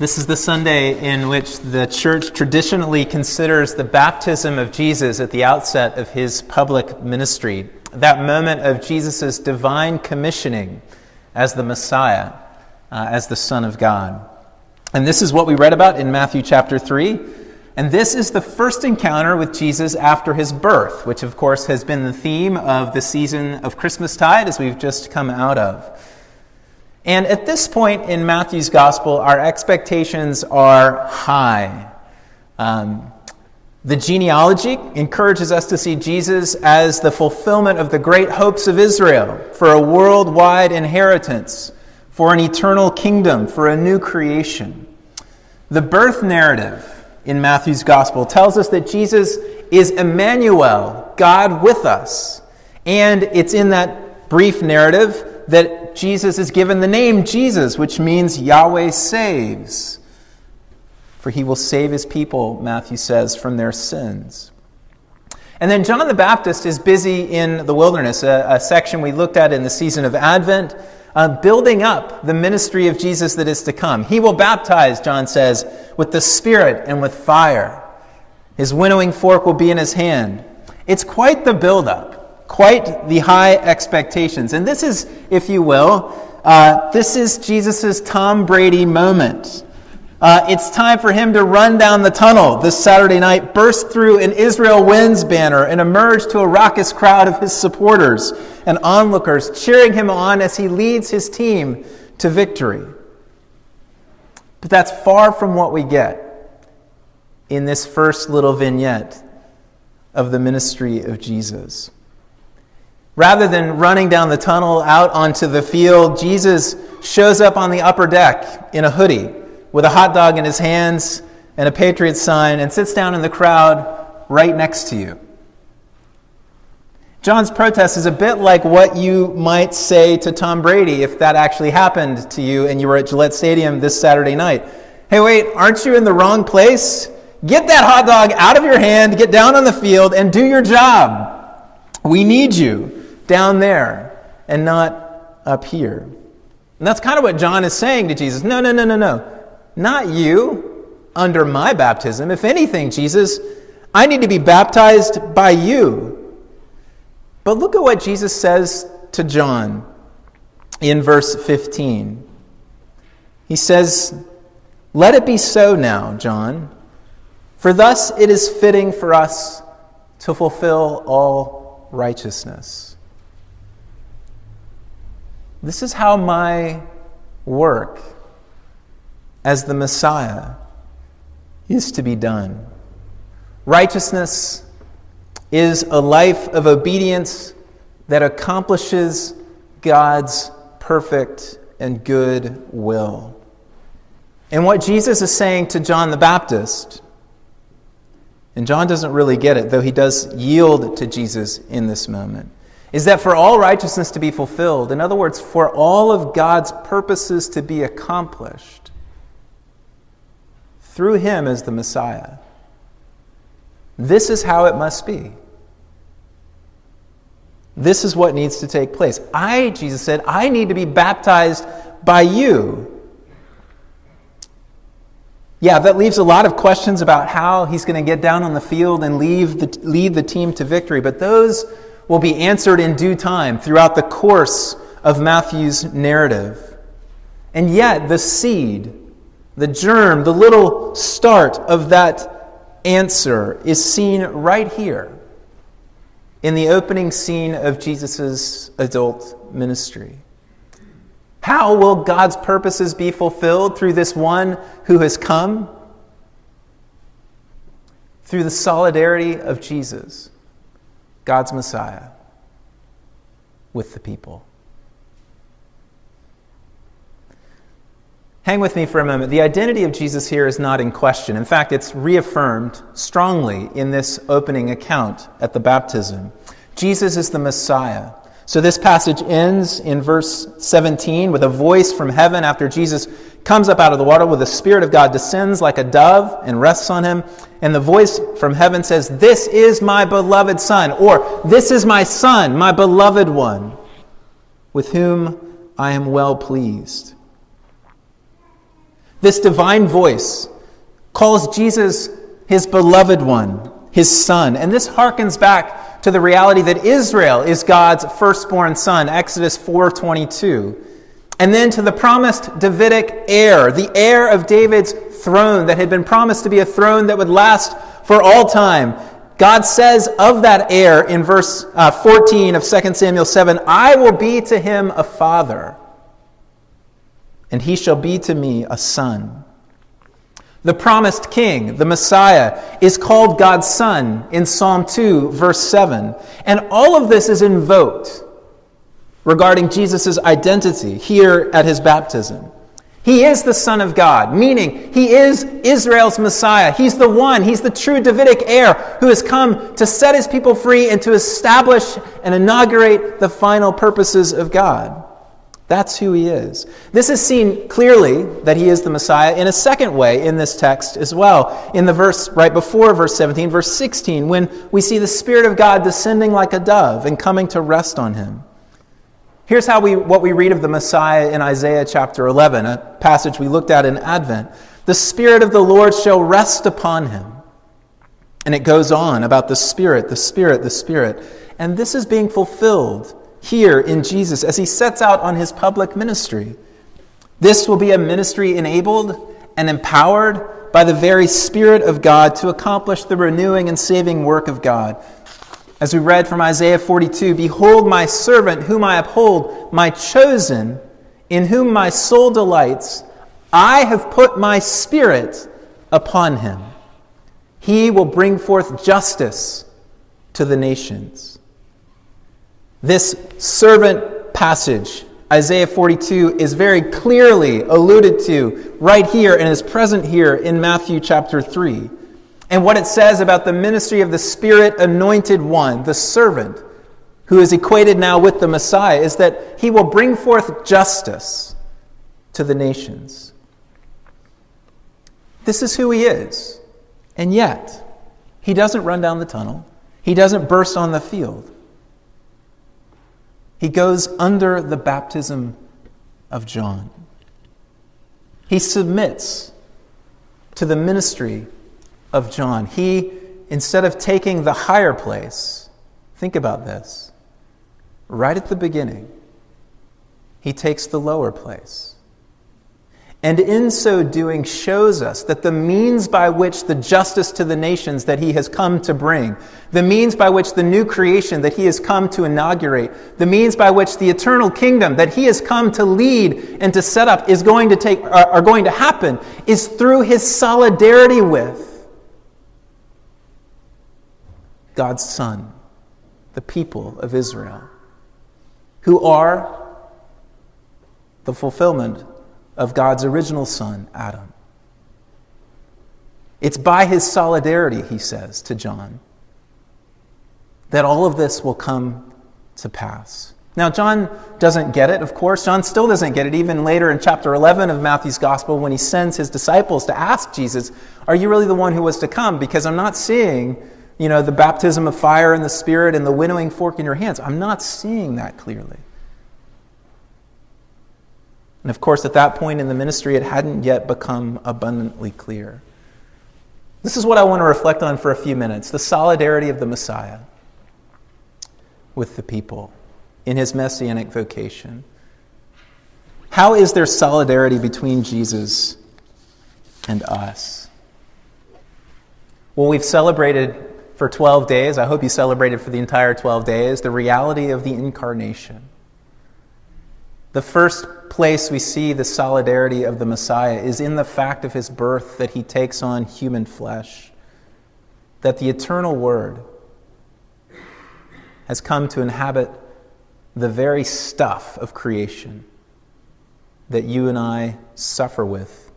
This is the Sunday in which the church traditionally considers the baptism of Jesus at the outset of his public ministry, that moment of Jesus' divine commissioning as the Messiah, uh, as the Son of God. And this is what we read about in Matthew chapter 3. And this is the first encounter with Jesus after his birth, which, of course, has been the theme of the season of Christmastide as we've just come out of. And at this point in Matthew's gospel, our expectations are high. Um, the genealogy encourages us to see Jesus as the fulfillment of the great hopes of Israel for a worldwide inheritance, for an eternal kingdom, for a new creation. The birth narrative in Matthew's gospel tells us that Jesus is Emmanuel, God with us. And it's in that brief narrative that Jesus is given the name Jesus, which means Yahweh saves. For he will save his people, Matthew says, from their sins. And then John the Baptist is busy in the wilderness, a, a section we looked at in the season of Advent, uh, building up the ministry of Jesus that is to come. He will baptize, John says, with the Spirit and with fire. His winnowing fork will be in his hand. It's quite the buildup quite the high expectations. And this is, if you will, uh, this is Jesus' Tom Brady moment. Uh, it's time for him to run down the tunnel this Saturday night, burst through an Israel wins banner, and emerge to a raucous crowd of his supporters and onlookers cheering him on as he leads his team to victory. But that's far from what we get in this first little vignette of the ministry of Jesus. Rather than running down the tunnel out onto the field, Jesus shows up on the upper deck in a hoodie with a hot dog in his hands and a Patriot sign and sits down in the crowd right next to you. John's protest is a bit like what you might say to Tom Brady if that actually happened to you and you were at Gillette Stadium this Saturday night. Hey, wait, aren't you in the wrong place? Get that hot dog out of your hand, get down on the field, and do your job. We need you down there and not up here. And that's kind of what John is saying to Jesus. No, no, no, no, no. Not you under my baptism. If anything, Jesus, I need to be baptized by you. But look at what Jesus says to John in verse 15. He says, Let it be so now, John, for thus it is fitting for us to fulfill all righteousness. This is how my work as the Messiah is to be done. Righteousness is a life of obedience that accomplishes God's perfect and good will. And what Jesus is saying to John the Baptist, and John doesn't really get it, though he does yield to Jesus in this moment is that for all righteousness to be fulfilled, in other words, for all of God's purposes to be accomplished, through him as the Messiah, this is how it must be. This is what needs to take place. I, Jesus said, I need to be baptized by you. Yeah, that leaves a lot of questions about how he's going to get down on the field and leave the, lead the team to victory, but those will be answered in due time throughout the course of Matthew's narrative. And yet, the seed, the germ, the little start of that answer is seen right here in the opening scene of Jesus' adult ministry. How will God's purposes be fulfilled through this one who has come? Through the solidarity of Jesus God's Messiah with the people. Hang with me for a moment. The identity of Jesus here is not in question. In fact, it's reaffirmed strongly in this opening account at the baptism. Jesus is the Messiah. So this passage ends in verse 17 with a voice from heaven after Jesus comes up out of the water, with the Spirit of God descends like a dove and rests on him. And the voice from heaven says, This is my beloved Son, or This is my Son, my beloved one, with whom I am well pleased. This divine voice calls Jesus his beloved one, his son. And this harkens back to the reality that Israel is God's firstborn son, Exodus 4:22. And then to the promised Davidic heir, the heir of David's throne that had been promised to be a throne that would last for all time. God says of that heir in verse uh, 14 of 2 Samuel 7 I will be to him a father, and he shall be to me a son. The promised king, the Messiah, is called God's son in Psalm 2, verse 7. And all of this is invoked regarding Jesus' identity here at his baptism. He is the Son of God, meaning he is Israel's Messiah. He's the one, he's the true Davidic heir who has come to set his people free and to establish and inaugurate the final purposes of God. That's who he is. This is seen clearly that he is the Messiah in a second way in this text as well. In the verse right before verse 17, verse 16, when we see the Spirit of God descending like a dove and coming to rest on him. Here's how we, what we read of the Messiah in Isaiah chapter 11, a passage we looked at in Advent. The Spirit of the Lord shall rest upon him. And it goes on about the Spirit, the Spirit, the Spirit. And this is being fulfilled here in Jesus as he sets out on his public ministry. This will be a ministry enabled and empowered by the very Spirit of God to accomplish the renewing and saving work of God as we read from Isaiah 42 Behold, my servant, whom I uphold, my chosen, in whom my soul delights, I have put my spirit upon him. He will bring forth justice to the nations. This servant passage, Isaiah 42, is very clearly alluded to right here and is present here in Matthew chapter 3 and what it says about the ministry of the Spirit anointed one, the servant, who is equated now with the Messiah, is that he will bring forth justice to the nations. This is who he is. And yet, he doesn't run down the tunnel, he doesn't burst on the field. He goes under the baptism of John. He submits to the ministry of John. He, instead of taking the higher place, think about this, right at the beginning, he takes the lower place. And in so doing, shows us that the means by which the justice to the nations that he has come to bring, the means by which the new creation that he has come to inaugurate, the means by which the eternal kingdom that he has come to lead and to set up is going to take, are going to happen, is through his solidarity with God's Son, the people of Israel, who are the fulfillment of God's original Son, Adam. It's by his solidarity, he says to John, that all of this will come to pass. Now, John doesn't get it, of course. John still doesn't get it, even later in chapter 11 of Matthew's gospel when he sends his disciples to ask Jesus, Are you really the one who was to come? Because I'm not seeing you know, the baptism of fire and the Spirit and the winnowing fork in your hands. I'm not seeing that clearly. And of course, at that point in the ministry, it hadn't yet become abundantly clear. This is what I want to reflect on for a few minutes the solidarity of the Messiah with the people in his messianic vocation. How is there solidarity between Jesus and us? Well, we've celebrated for 12 days. I hope you celebrated for the entire 12 days the reality of the incarnation. The first place we see the solidarity of the Messiah is in the fact of his birth that he takes on human flesh, that the eternal Word has come to inhabit the very stuff of creation that you and I suffer with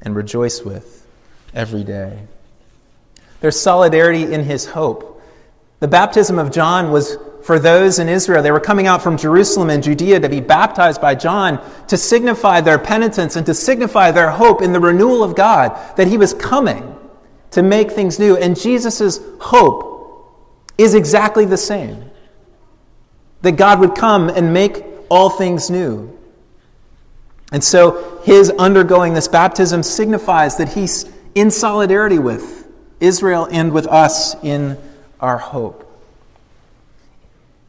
and rejoice with every day. There's solidarity in his hope. The baptism of John was for those in Israel. They were coming out from Jerusalem and Judea to be baptized by John to signify their penitence and to signify their hope in the renewal of God, that he was coming to make things new. And Jesus' hope is exactly the same that God would come and make all things new. And so his undergoing this baptism signifies that he's in solidarity with Israel and with us in our hope.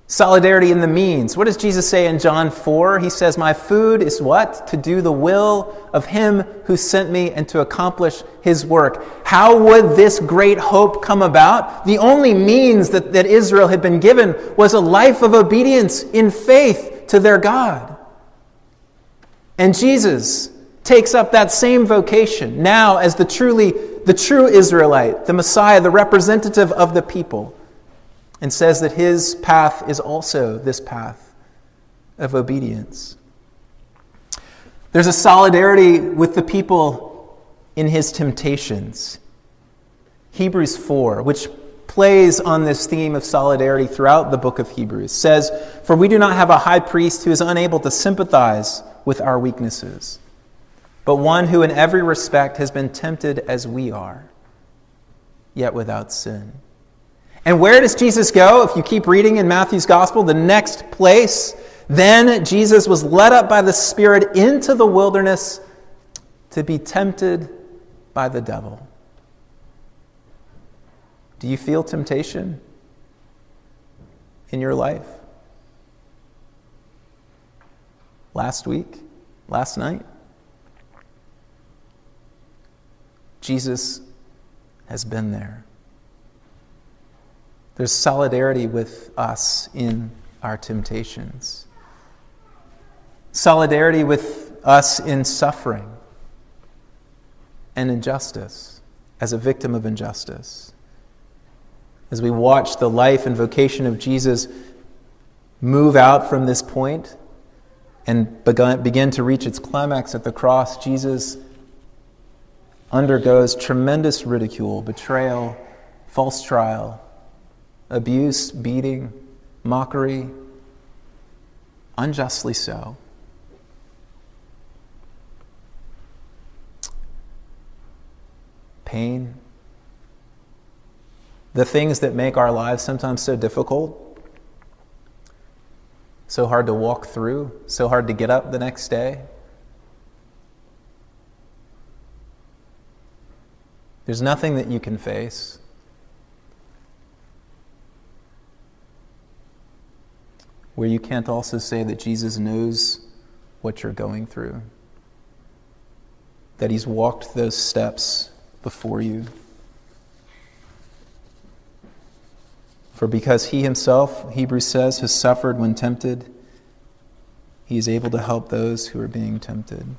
Solidarity in the means. What does Jesus say in John 4? He says, My food is what? To do the will of him who sent me and to accomplish his work. How would this great hope come about? The only means that, that Israel had been given was a life of obedience in faith to their God. And Jesus takes up that same vocation now as the truly the true Israelite, the Messiah, the representative of the people and says that his path is also this path of obedience. There's a solidarity with the people in his temptations. Hebrews 4, which plays on this theme of solidarity throughout the book of Hebrews, says, For we do not have a high priest who is unable to sympathize with our weaknesses, but one who in every respect has been tempted as we are, yet without sin. And where does Jesus go? If you keep reading in Matthew's gospel, the next place, then Jesus was led up by the Spirit into the wilderness to be tempted by the devil. Do you feel temptation in your life? Last week? Last night? Jesus has been there. There's solidarity with us in our temptations, solidarity with us in suffering and injustice as a victim of injustice. As we watch the life and vocation of Jesus move out from this point and begin to reach its climax at the cross, Jesus undergoes tremendous ridicule, betrayal, false trial, abuse, beating, mockery, unjustly so. Pain, the things that make our lives sometimes so difficult, so hard to walk through, so hard to get up the next day. There's nothing that you can face where you can't also say that Jesus knows what you're going through, that He's walked those steps before you. For because He Himself, Hebrews says, has suffered when tempted, He is able to help those who are being tempted.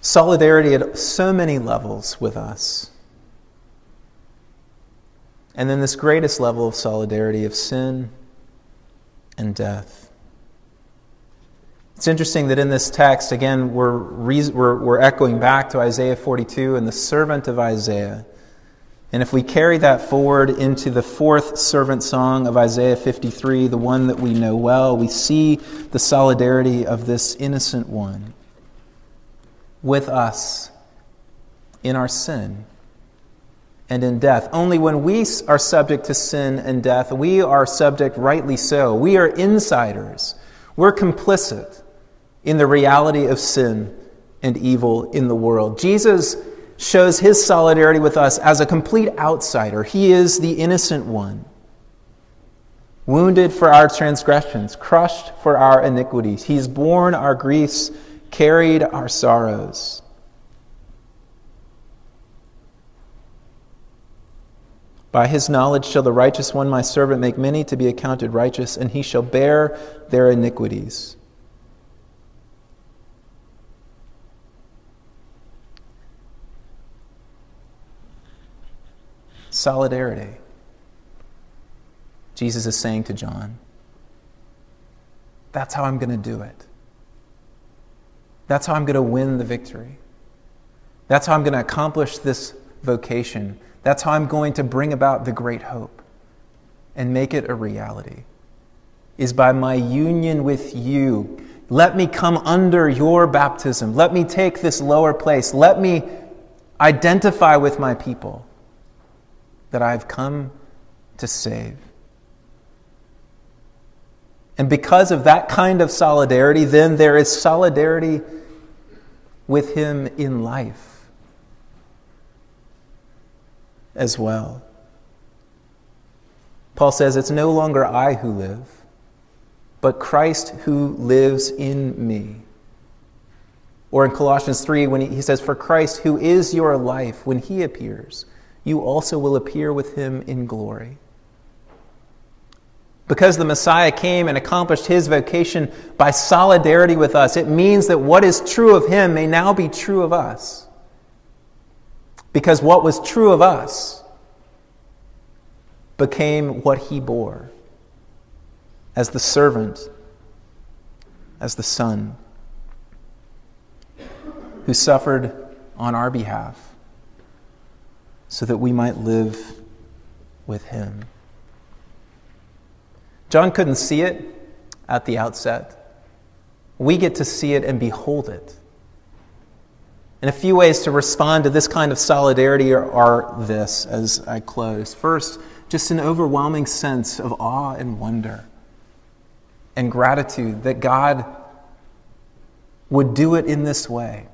Solidarity at so many levels with us. And then this greatest level of solidarity of sin and death. It's interesting that in this text, again, we're, we're, we're echoing back to Isaiah 42 and the servant of Isaiah. And if we carry that forward into the fourth servant song of Isaiah 53, the one that we know well, we see the solidarity of this innocent one with us in our sin and in death. Only when we are subject to sin and death, we are subject rightly so. We are insiders. We're complicit in the reality of sin and evil in the world. Jesus shows his solidarity with us as a complete outsider. He is the innocent one, wounded for our transgressions, crushed for our iniquities. He's borne our griefs, carried our sorrows. By his knowledge shall the righteous one, my servant, make many to be accounted righteous, and he shall bear their iniquities. Solidarity. Jesus is saying to John, That's how I'm going to do it. That's how I'm going to win the victory. That's how I'm going to accomplish this vocation that's how I'm going to bring about the great hope and make it a reality. Is by my union with you. Let me come under your baptism. Let me take this lower place. Let me identify with my people that I've come to save. And because of that kind of solidarity, then there is solidarity with him in life as well. Paul says, It's no longer I who live, but Christ who lives in me. Or in Colossians 3, when he says, For Christ, who is your life, when he appears, you also will appear with him in glory. Because the Messiah came and accomplished his vocation by solidarity with us, it means that what is true of him may now be true of us. Because what was true of us became what he bore as the servant, as the son who suffered on our behalf so that we might live with him. John couldn't see it at the outset. We get to see it and behold it. And a few ways to respond to this kind of solidarity are, this as I close. First, just an overwhelming sense of awe and wonder and gratitude that God would do it in this way.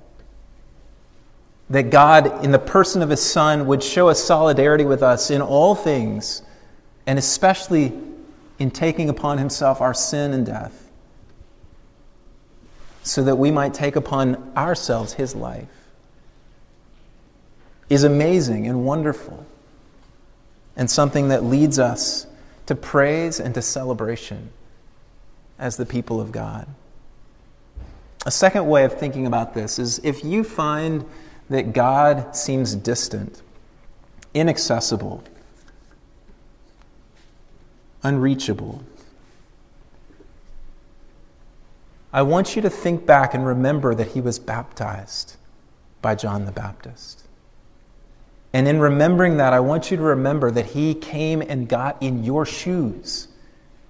That God, in the person of His Son, would show us solidarity with us in all things, and especially in taking upon himself our sin and death, so that we might take upon ourselves his life, is amazing and wonderful, and something that leads us to praise and to celebration as the people of God. A second way of thinking about this is if you find that God seems distant, inaccessible, unreachable. I want you to think back and remember that he was baptized by John the Baptist. And in remembering that, I want you to remember that he came and got in your shoes.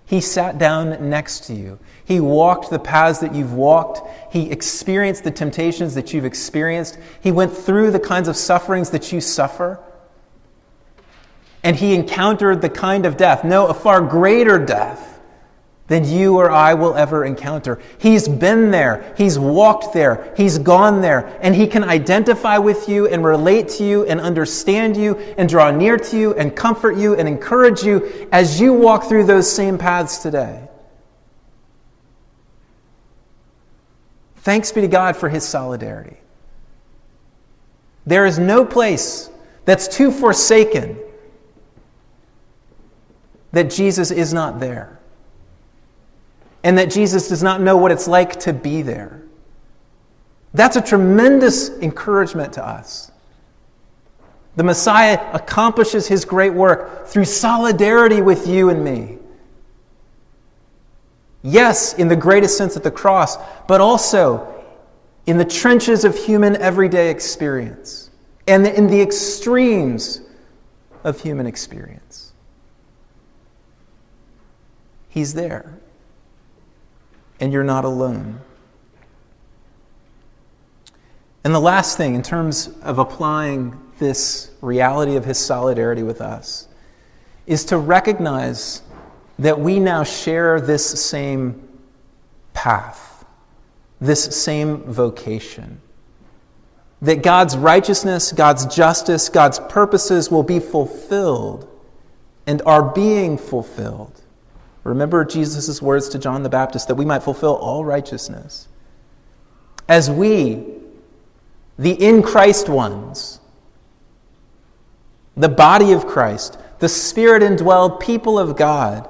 He sat down next to you. He walked the paths that you've walked. He experienced the temptations that you've experienced. He went through the kinds of sufferings that you suffer and he encountered the kind of death, no, a far greater death than you or I will ever encounter. He's been there, he's walked there, he's gone there, and he can identify with you and relate to you and understand you and draw near to you and comfort you and encourage you as you walk through those same paths today. Thanks be to God for his solidarity. There is no place that's too forsaken that Jesus is not there and that Jesus does not know what it's like to be there. That's a tremendous encouragement to us. The Messiah accomplishes his great work through solidarity with you and me. Yes, in the greatest sense at the cross, but also in the trenches of human everyday experience and in the extremes of human experience. He's there. And you're not alone. And the last thing, in terms of applying this reality of his solidarity with us, is to recognize that we now share this same path, this same vocation. That God's righteousness, God's justice, God's purposes will be fulfilled and are being fulfilled Remember Jesus' words to John the Baptist that we might fulfill all righteousness. As we, the in Christ ones, the body of Christ, the spirit indwelled people of God,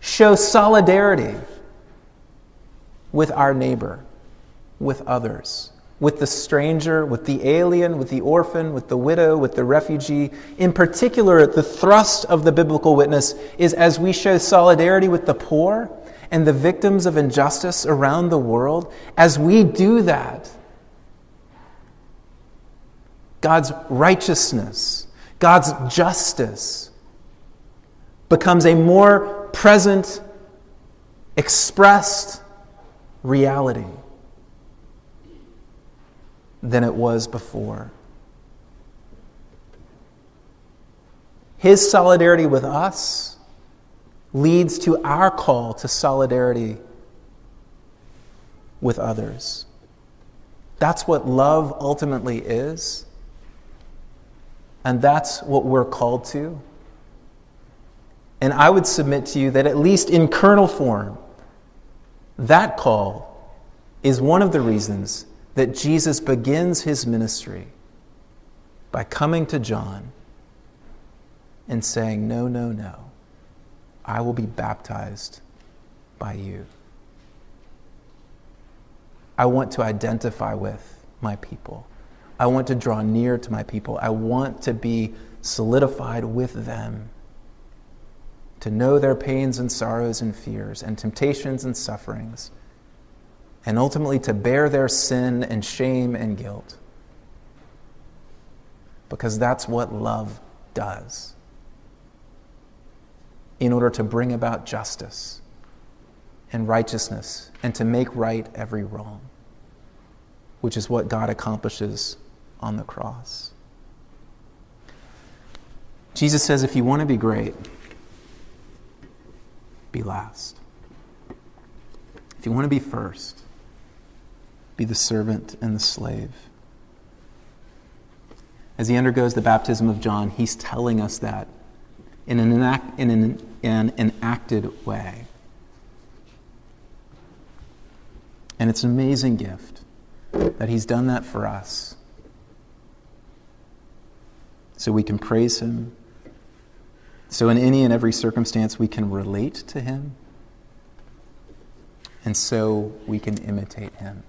show solidarity with our neighbor, with others with the stranger, with the alien, with the orphan, with the widow, with the refugee. In particular, the thrust of the biblical witness is as we show solidarity with the poor and the victims of injustice around the world, as we do that, God's righteousness, God's justice becomes a more present, expressed reality than it was before. His solidarity with us leads to our call to solidarity with others. That's what love ultimately is. And that's what we're called to. And I would submit to you that, at least in kernel form, that call is one of the reasons that Jesus begins his ministry by coming to John and saying, No, no, no, I will be baptized by you. I want to identify with my people. I want to draw near to my people. I want to be solidified with them, to know their pains and sorrows and fears and temptations and sufferings, and ultimately to bear their sin and shame and guilt. Because that's what love does in order to bring about justice and righteousness and to make right every wrong which is what God accomplishes on the cross. Jesus says, if you want to be great, be last. If you want to be first, be the servant and the slave. As he undergoes the baptism of John, he's telling us that in an, enact, in an, an enacted way. And it's an amazing gift that He's done that for us. So we can praise Him. So, in any and every circumstance, we can relate to Him. And so we can imitate Him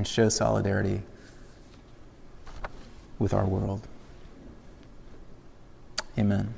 and show solidarity with our world. Amen.